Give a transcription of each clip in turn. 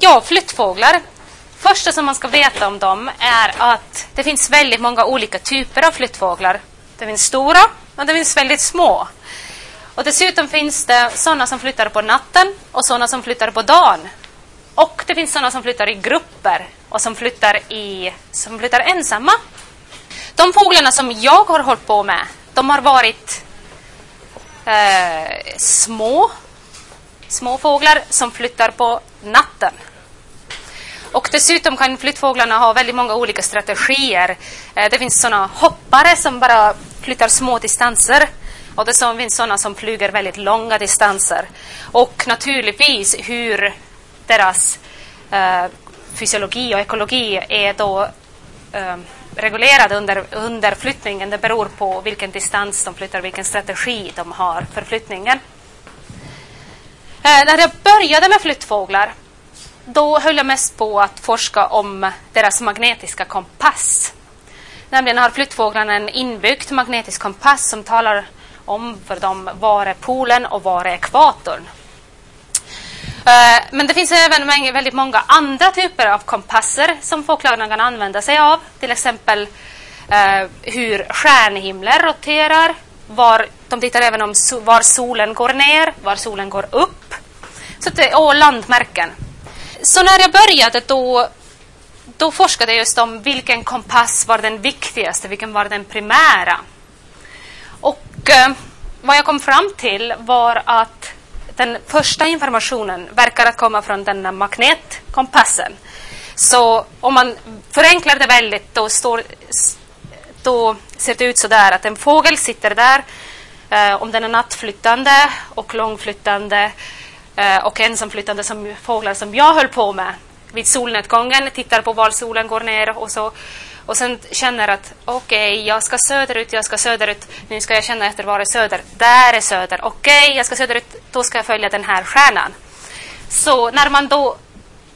ja, flyttfåglar. Första som man ska veta om dem är att det finns väldigt många olika typer av flyttfåglar. Det finns stora och det finns väldigt små. Och dessutom finns det sådana som flyttar på natten och sådana som flyttar på dagen. Och det finns sådana som flyttar i grupper och som flyttar, i, som flyttar ensamma. De fåglarna som jag har hållit på med, de har varit eh, små, små fåglar som flyttar på natten. Och dessutom kan flyttfåglarna ha väldigt många olika strategier. Eh, det finns sådana hoppare som bara flyttar små distanser. Och det finns sådana som flyger väldigt långa distanser. Och naturligtvis hur deras eh, fysiologi och ekologi är då eh, reglerad under, under flyttningen. Det beror på vilken distans de flyttar, vilken strategi de har för flyttningen. Eh, när jag började med flyttfåglar då höll jag mest på att forska om deras magnetiska kompass. Nämligen har flyttfåglarna en inbyggd magnetisk kompass som talar om för dem var är polen och var är ekvatorn. Eh, men det finns även väldigt många andra typer av kompasser som fåglarna kan använda sig av. Till exempel eh, hur stjärnhimlen roterar. Var, de tittar även om var solen går ner, var solen går upp. Så det, och landmärken. Så när jag började då, då forskade jag just om vilken kompass var den viktigaste, vilken var den primära. Och eh, vad jag kom fram till var att den första informationen verkar att komma från denna magnetkompassen. Så om man förenklar det väldigt då, står, då ser det ut så där att en fågel sitter där eh, om den är nattflyttande och långflyttande eh, och ensamflyttande som fåglar som jag höll på med vid solnedgången, tittar på var solen går ner och så. Och sen känner att okej, okay, jag ska söderut, jag ska söderut, nu ska jag känna efter var är söder, där är söder, okej, okay, jag ska söderut, då ska jag följa den här stjärnan. Så när man då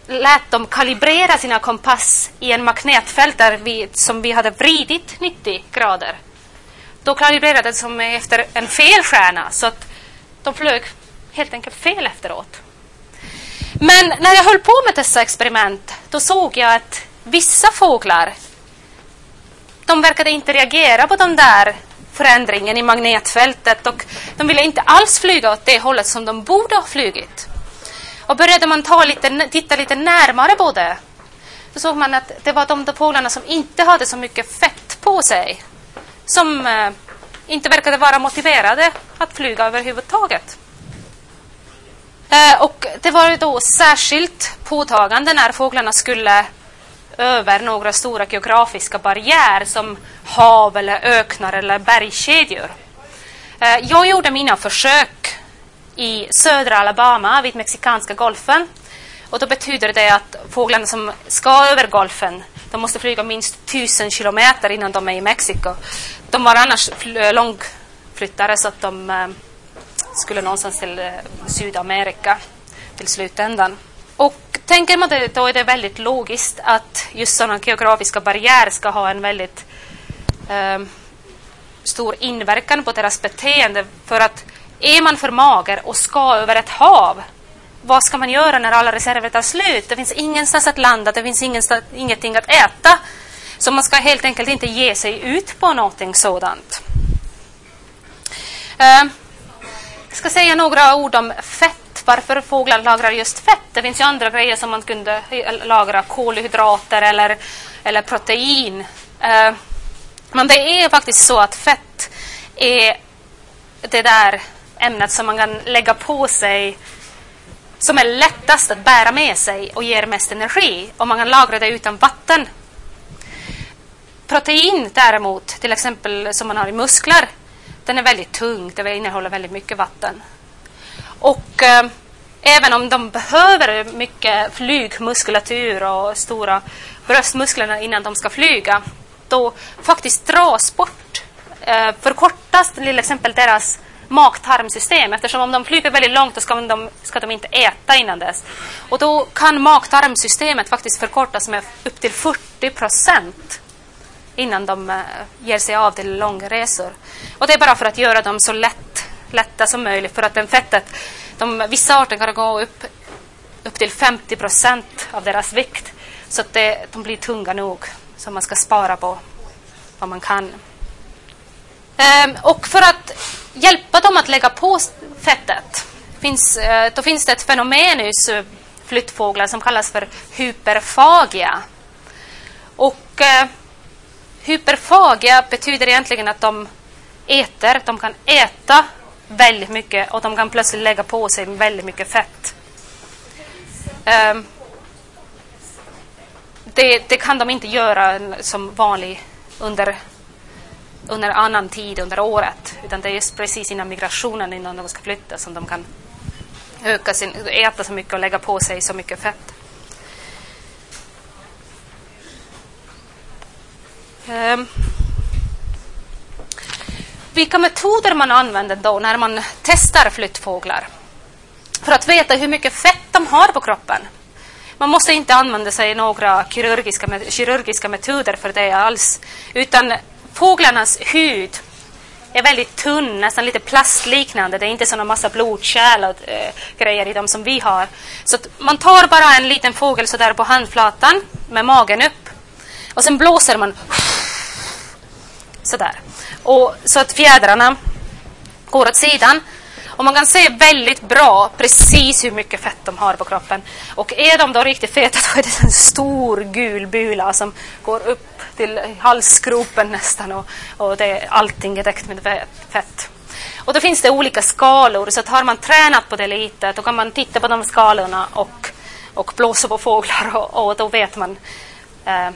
lät dem kalibrera sina kompass i en magnetfält där vi, som vi hade vridit 90 grader, då kalibrerade de efter en fel stjärna, så att de flög helt enkelt fel efteråt. Men när jag höll på med dessa experiment, då såg jag att vissa fåglar de verkade inte reagera på den där förändringen i magnetfältet och de ville inte alls flyga åt det hållet som de borde ha flugit. Och började man ta lite, titta lite närmare på det, då såg man att det var de fåglarna som inte hade så mycket fett på sig som eh, inte verkade vara motiverade att flyga överhuvudtaget. Eh, och det var då särskilt påtagande när fåglarna skulle över några stora geografiska barriärer som hav, eller öknar eller bergskedjor. Eh, jag gjorde mina försök i södra Alabama vid Mexikanska golfen. Och då betyder det att fåglarna som ska över golfen de måste flyga minst tusen kilometer innan de är i Mexiko. De var annars långflyttare så att de eh, skulle någonstans till eh, Sydamerika till slutändan. Och tänker man det, då är det väldigt logiskt att just sådana geografiska barriärer ska ha en väldigt eh, stor inverkan på deras beteende. För att är man för mager och ska över ett hav, vad ska man göra när alla reserver tar slut? Det finns ingenstans att landa, det finns ingenstans, ingenting att äta. Så man ska helt enkelt inte ge sig ut på någonting sådant. Eh, jag ska säga några ord om fett varför fåglar lagrar just fett. Det finns ju andra grejer som man kunde lagra, kolhydrater eller, eller protein. Eh, men det är faktiskt så att fett är det där ämnet som man kan lägga på sig som är lättast att bära med sig och ger mest energi och man kan lagra det utan vatten. Protein däremot, till exempel som man har i muskler, den är väldigt tung, det innehåller väldigt mycket vatten. Och eh, även om de behöver mycket flygmuskulatur och stora bröstmuskler innan de ska flyga, då faktiskt dras bort, eh, förkortas till exempel deras mag-tarmsystem eftersom om de flyger väldigt långt då ska de, ska de inte äta innan dess. Och då kan mag-tarmsystemet faktiskt förkortas med upp till 40 procent innan de eh, ger sig av till långresor. Och det är bara för att göra dem så lätt lätta som möjligt för att den fettet, de, vissa arter kan gå upp upp till 50 procent av deras vikt. Så att det, de blir tunga nog så man ska spara på vad man kan. Ehm, och för att hjälpa dem att lägga på fettet finns, eh, då finns det ett fenomen hos flyttfåglar som kallas för hyperfagia. Och eh, hyperfagia betyder egentligen att de äter, de kan äta väldigt mycket och de kan plötsligt lägga på sig väldigt mycket fett. Um, det, det, kan de inte göra som vanlig under, under annan tid under året. Utan det är just precis innan migrationen, innan de ska flytta, som de kan öka sin, äta så mycket och lägga på sig så mycket fett. Eh, vilka metoder man använder då när man testar flyttfåglar för att veta hur mycket fett de har på kroppen. Man måste inte använda sig några kirurgiska, kirurgiska metoder för det alls, utan fåglarnas hud är väldigt tunn, nästan lite plastliknande. Det är inte såna massa blodkärl och äh, grejer i dem som vi har. Så man tar bara en liten fågel så där på handflatan med magen upp och sen blåser man sådär. Och, så att fjädrarna går åt sidan. Och man kan se väldigt bra precis hur mycket fett de har på kroppen. Och är de då riktigt feta då är det en stor gul bula som går upp till halsgropen nästan och, och det, allting är täckt med fett. Och då finns det olika skalor så att har man tränat på det lite då kan man titta på de skalorna och, och blåsa på fåglar och, och då vet man eh,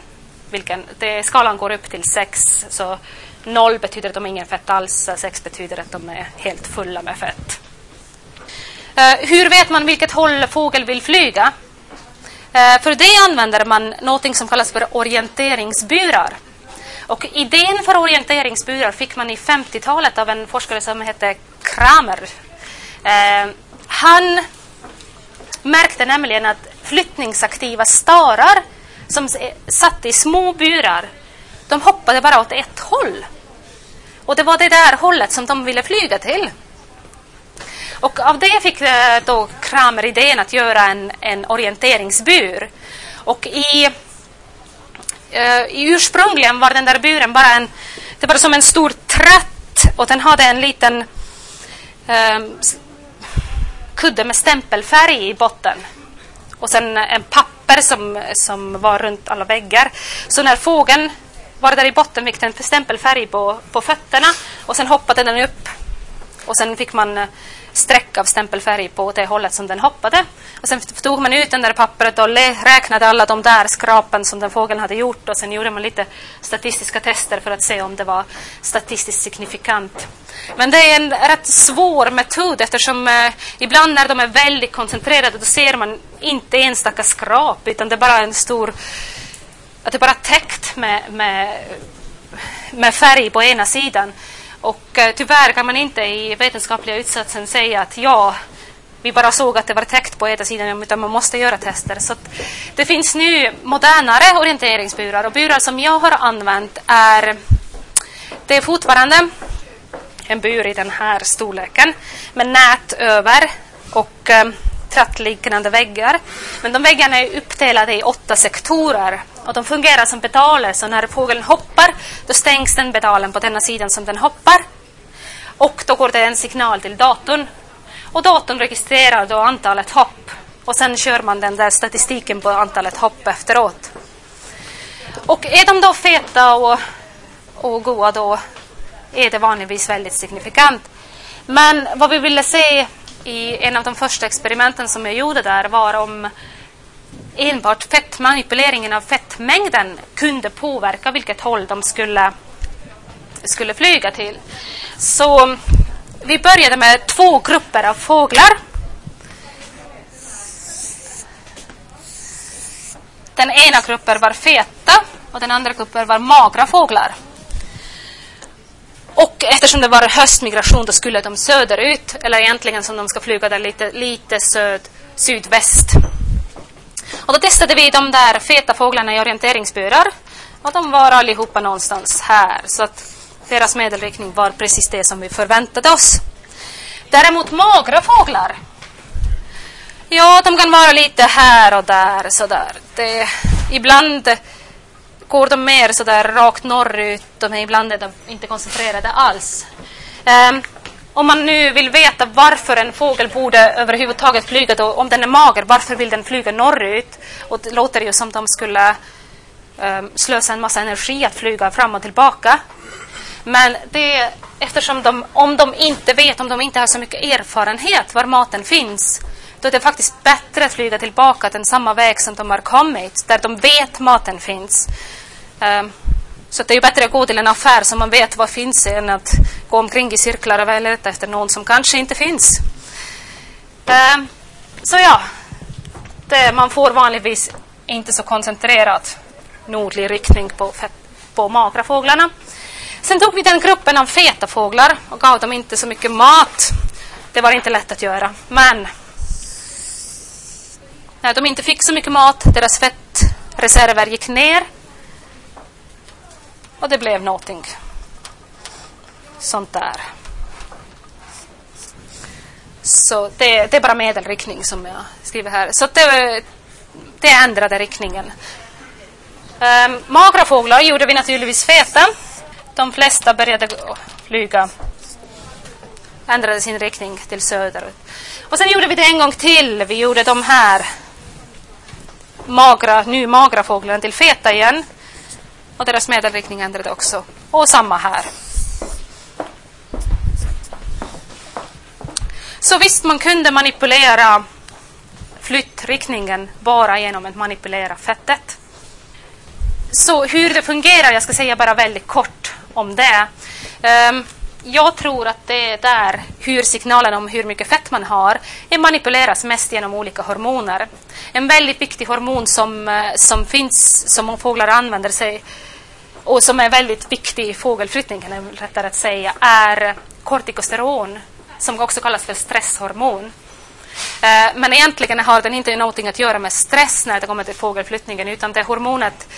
vilken, det, skalan går upp till 6, Så 0 betyder att de har ingen fett alls, 6 betyder att de är helt fulla med fett. Uh, hur vet man vilket håll fågel vill flyga? Uh, för det använder man något som kallas för orienteringsburar. Och idén för orienteringsburar fick man i 50-talet av en forskare som hette Kramer. Uh, han märkte nämligen att flyttningsaktiva starar som satt i små burar, de hoppade bara åt ett håll. Och det var det där hållet som de ville flyga till. Och av det fick eh, då Kramer idén att göra en, en orienteringsbur. Och i, uh, ursprungligen var den där buren bara en, det var som en stor tratt och den hade en liten eh, kudde med stämpelfärg i botten. Och sen en papper som, som var runt alla väggar. Så när fågeln var där i botten fick den stämpelfärg på, på fötterna och sen hoppade den upp. Och sen fick man eh, streck av stämpelfärg på det hållet som den hoppade. Och sen tog man ut den där pappret och räknade alla de där skrapen som den fågeln hade gjort och sen gjorde man lite statistiska tester för att se om det var statistiskt signifikant. Men det är en rätt svår metod eftersom eh, ibland när de är väldigt koncentrerade då ser man inte enstaka skrap utan det är bara en stor att det bara är täckt med, med, med färg på ena sidan. Och eh, tyvärr kan man inte i vetenskapliga utsatsen säga att ja, vi bara såg att det var täckt på ena sidan, utan man måste göra tester. Så det finns nu modernare orienteringsburar och burar som jag har använt är det är fortfarande en bur i den här storleken med nät över och eh, trattliknande väggar. Men de väggarna är uppdelade i åtta sektorer och de fungerar som pedaler. Så när fågeln hoppar då stängs den pedalen på denna sidan som den hoppar. Och då går det en signal till datorn. Och datorn registrerar då antalet hopp. Och sen kör man den där statistiken på antalet hopp efteråt. Och är de då feta och, och goda då är det vanligtvis väldigt signifikant. Men vad vi ville se i en av de första experimenten som jag gjorde där var om enbart fettmanipuleringen av fettmängden kunde påverka vilket håll de skulle, skulle flyga till. Så vi började med två grupper av fåglar. Den ena gruppen var feta och den andra gruppen var magra fåglar. Och eftersom det var höstmigration då skulle de söderut, eller egentligen som de ska flyga där lite, lite söd, sydväst. Och då testade vi de där feta fåglarna i orienteringsburar och de var allihopa någonstans här. Så att deras medelriktning var precis det som vi förväntade oss. Däremot magra fåglar Ja, de kan vara lite här och där sådär. Det, ibland går de mer sådär rakt norrut och ibland är de inte koncentrerade alls. Um, om man nu vill veta varför en fågel borde överhuvudtaget flyga, då, om den är mager, varför vill den flyga norrut? Och det låter ju som de skulle um, slösa en massa energi att flyga fram och tillbaka. Men det, eftersom de, om de inte vet, om de inte har så mycket erfarenhet var maten finns, då är det faktiskt bättre att flyga tillbaka den samma väg som de har kommit, där de vet maten finns. Um, så det är bättre att gå till en affär som man vet vad finns än att gå omkring i cirklar och leta efter någon som kanske inte finns. Um, så ja, det, man får vanligtvis inte så koncentrerat nordlig riktning på, på magra fåglarna. Sen tog vi den gruppen av feta fåglar och gav dem inte så mycket mat. Det var inte lätt att göra, men när de inte fick så mycket mat, deras fettreserver gick ner och det blev någonting sånt där. Så det, det, är bara medelriktning som jag skriver här. Så det, det ändrade riktningen. Um, magra fåglar gjorde vi naturligtvis feta. De flesta började flyga, ändrade sin riktning till söderut. Och sen gjorde vi det en gång till. Vi gjorde de här magra, nu magra fåglarna till feta igen. Och deras medelriktning ändrade också. Och samma här. Så visst, man kunde manipulera flyttriktningen bara genom att manipulera fettet. Så hur det fungerar, jag ska säga bara väldigt kort om det. Um, jag tror att det är där hur signalen om hur mycket fett man har manipuleras mest genom olika hormoner. En väldigt viktig hormon som, eh, som finns, som fåglar använder sig och som är väldigt viktig i fågelflyttningen, är rättare att säga, är kortikosteron, som också kallas för stresshormon. Eh, men egentligen har den inte någonting att göra med stress när det kommer till fågelflyttningen, utan det hormonet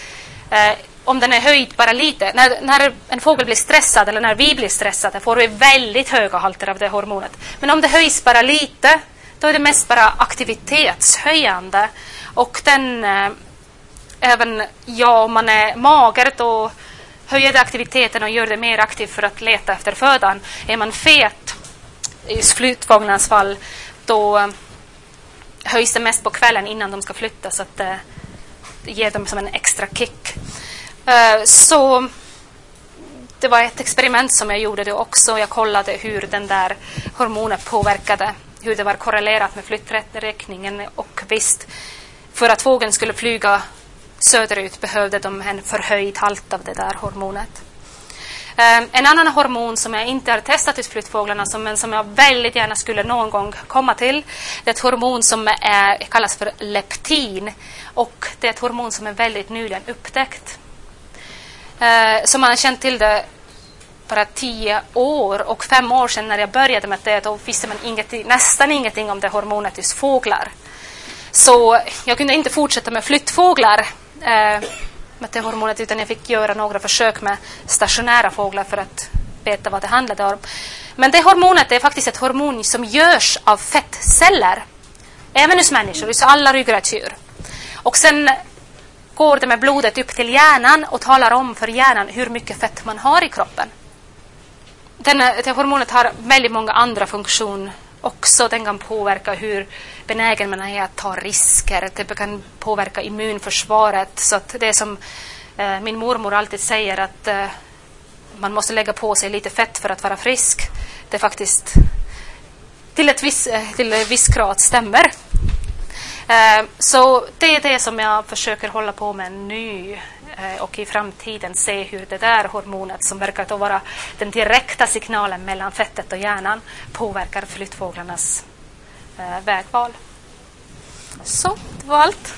eh, om den är höjd bara lite. När, när, en fågel blir stressad eller när vi blir stressade får vi väldigt höga halter av det hormonet. Men om det höjs bara lite, då är det mest bara aktivitetshöjande. Och den, eh, även ja, om man är mager, då höjer det aktiviteten och gör det mer aktivt för att leta efter födan. Är man fet, i flyttfåglarnas fall, då eh, höjs det mest på kvällen innan de ska flytta så att eh, det ger dem som en extra kick. Eh, så det var ett experiment som jag gjorde det också. Jag kollade hur den där hormonen påverkade, hur det var korrelerat med flytträkningen och visst, för att fågeln skulle flyga söderut behövde de en förhöjd halt av det där hormonet. Eh, en annan hormon som jag inte har testat hos flyttfåglarna men som jag väldigt gärna skulle någon gång komma till, det är ett hormon som är, kallas för leptin och det är ett hormon som är väldigt nyligen upptäckt. Eh, så man har känt till det bara tio år och fem år sedan när jag började med det då visste man ingenting, nästan ingenting om det hormonet hos fåglar. Så jag kunde inte fortsätta med flyttfåglar eh, med det hormonet utan jag fick göra några försök med stationära fåglar för att veta vad det handlade om. Men det hormonet är faktiskt ett hormon som görs av fettceller. Även hos människor, hos alla ryggradsdjur. Och sen går det med blodet upp till hjärnan och talar om för hjärnan hur mycket fett man har i kroppen. Den, eh, det hormonet har väldigt många andra funktioner också. Den kan påverka hur benägen man är att ta risker. Det kan påverka immunförsvaret. Så att det är som eh, min mormor alltid säger att eh, man måste lägga på sig lite fett för att vara frisk. Det är faktiskt till, ett viss, eh, till en viss grad stämmer. Ehm, så det är det som jag försöker hålla på med nu eh, och i framtiden se hur det där hormonet som verkar då vara den direkta signalen mellan fettet och hjärnan påverkar flyttfåglarnas eh, vägval. Så, det var allt.